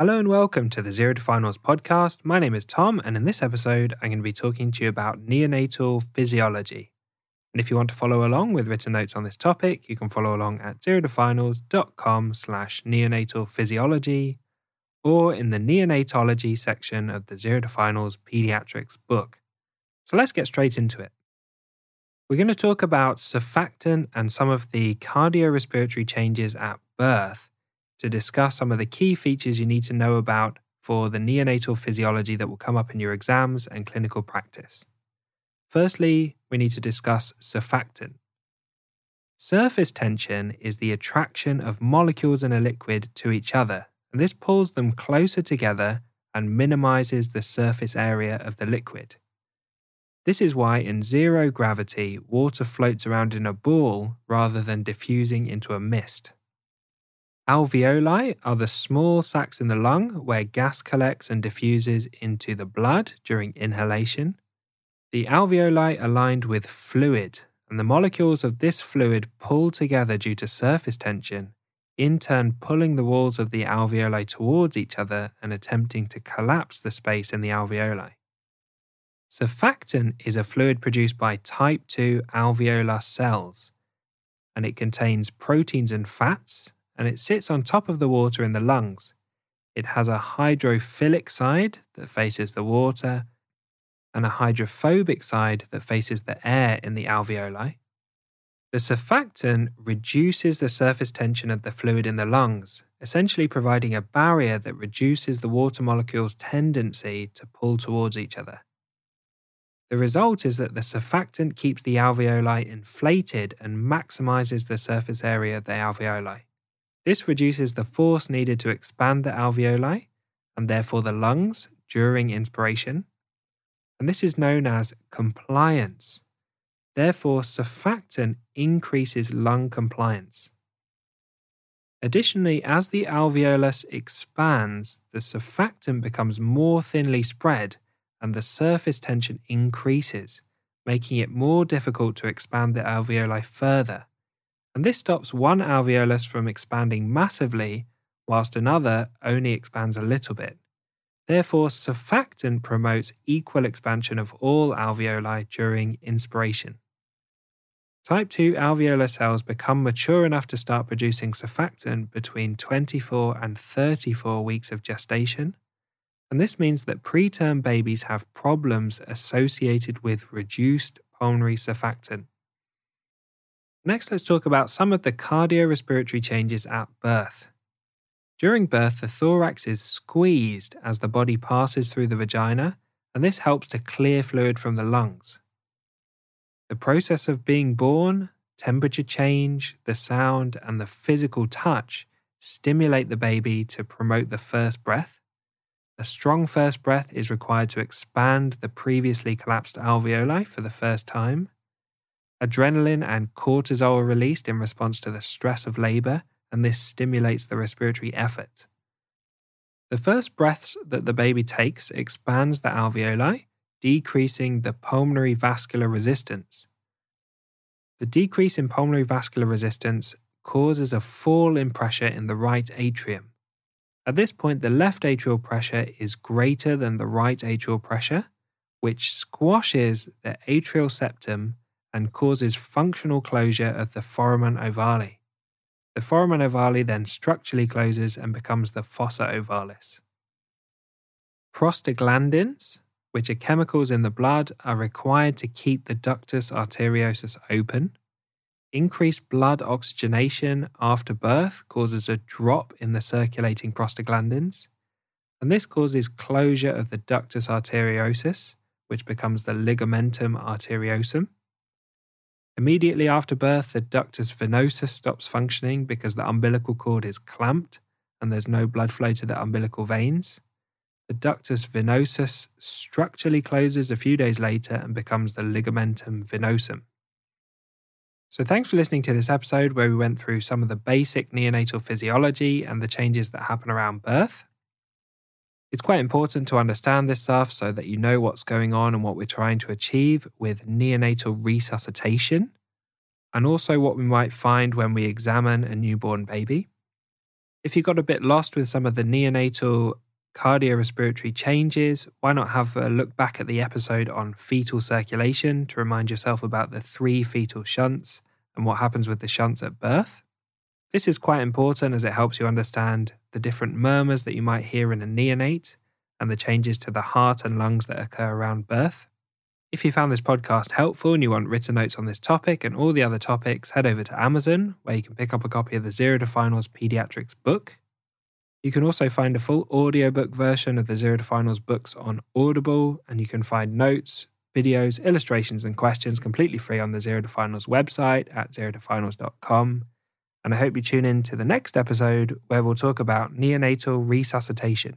Hello and welcome to the Zero to Finals podcast. My name is Tom, and in this episode, I'm going to be talking to you about neonatal physiology. And if you want to follow along with written notes on this topic, you can follow along at zerotofinals.com slash neonatal physiology or in the neonatology section of the Zero to Finals pediatrics book. So let's get straight into it. We're going to talk about surfactant and some of the cardiorespiratory changes at birth to discuss some of the key features you need to know about for the neonatal physiology that will come up in your exams and clinical practice. Firstly, we need to discuss surfactant. Surface tension is the attraction of molecules in a liquid to each other, and this pulls them closer together and minimizes the surface area of the liquid. This is why in zero gravity, water floats around in a ball rather than diffusing into a mist. Alveoli are the small sacs in the lung where gas collects and diffuses into the blood during inhalation. The alveoli are lined with fluid, and the molecules of this fluid pull together due to surface tension, in turn pulling the walls of the alveoli towards each other and attempting to collapse the space in the alveoli. Surfactant is a fluid produced by type 2 alveolar cells, and it contains proteins and fats and it sits on top of the water in the lungs. It has a hydrophilic side that faces the water and a hydrophobic side that faces the air in the alveoli. The surfactant reduces the surface tension of the fluid in the lungs, essentially providing a barrier that reduces the water molecules' tendency to pull towards each other. The result is that the surfactant keeps the alveoli inflated and maximizes the surface area of the alveoli. This reduces the force needed to expand the alveoli and therefore the lungs during inspiration. And this is known as compliance. Therefore, surfactant increases lung compliance. Additionally, as the alveolus expands, the surfactant becomes more thinly spread and the surface tension increases, making it more difficult to expand the alveoli further and this stops one alveolus from expanding massively, whilst another only expands a little bit. Therefore, surfactant promotes equal expansion of all alveoli during inspiration. Type 2 alveolar cells become mature enough to start producing surfactant between 24 and 34 weeks of gestation, and this means that preterm babies have problems associated with reduced pulmonary surfactant. Next, let's talk about some of the cardiorespiratory changes at birth. During birth, the thorax is squeezed as the body passes through the vagina, and this helps to clear fluid from the lungs. The process of being born, temperature change, the sound, and the physical touch stimulate the baby to promote the first breath. A strong first breath is required to expand the previously collapsed alveoli for the first time. Adrenaline and cortisol are released in response to the stress of labor, and this stimulates the respiratory effort. The first breaths that the baby takes expands the alveoli, decreasing the pulmonary vascular resistance. The decrease in pulmonary vascular resistance causes a fall in pressure in the right atrium. At this point, the left atrial pressure is greater than the right atrial pressure, which squashes the atrial septum and causes functional closure of the foramen ovale. The foramen ovale then structurally closes and becomes the fossa ovalis. Prostaglandins, which are chemicals in the blood, are required to keep the ductus arteriosus open. Increased blood oxygenation after birth causes a drop in the circulating prostaglandins, and this causes closure of the ductus arteriosus, which becomes the ligamentum arteriosum. Immediately after birth, the ductus venosus stops functioning because the umbilical cord is clamped and there's no blood flow to the umbilical veins. The ductus venosus structurally closes a few days later and becomes the ligamentum venosum. So, thanks for listening to this episode where we went through some of the basic neonatal physiology and the changes that happen around birth. It's quite important to understand this stuff so that you know what's going on and what we're trying to achieve with neonatal resuscitation, and also what we might find when we examine a newborn baby. If you got a bit lost with some of the neonatal cardiorespiratory changes, why not have a look back at the episode on fetal circulation to remind yourself about the three fetal shunts and what happens with the shunts at birth? This is quite important as it helps you understand the different murmurs that you might hear in a neonate and the changes to the heart and lungs that occur around birth. If you found this podcast helpful and you want written notes on this topic and all the other topics, head over to Amazon, where you can pick up a copy of the Zero to Finals Pediatrics book. You can also find a full audiobook version of the Zero to Finals books on Audible, and you can find notes, videos, illustrations, and questions completely free on the Zero to Finals website at zerotofinals.com. And I hope you tune in to the next episode where we'll talk about neonatal resuscitation.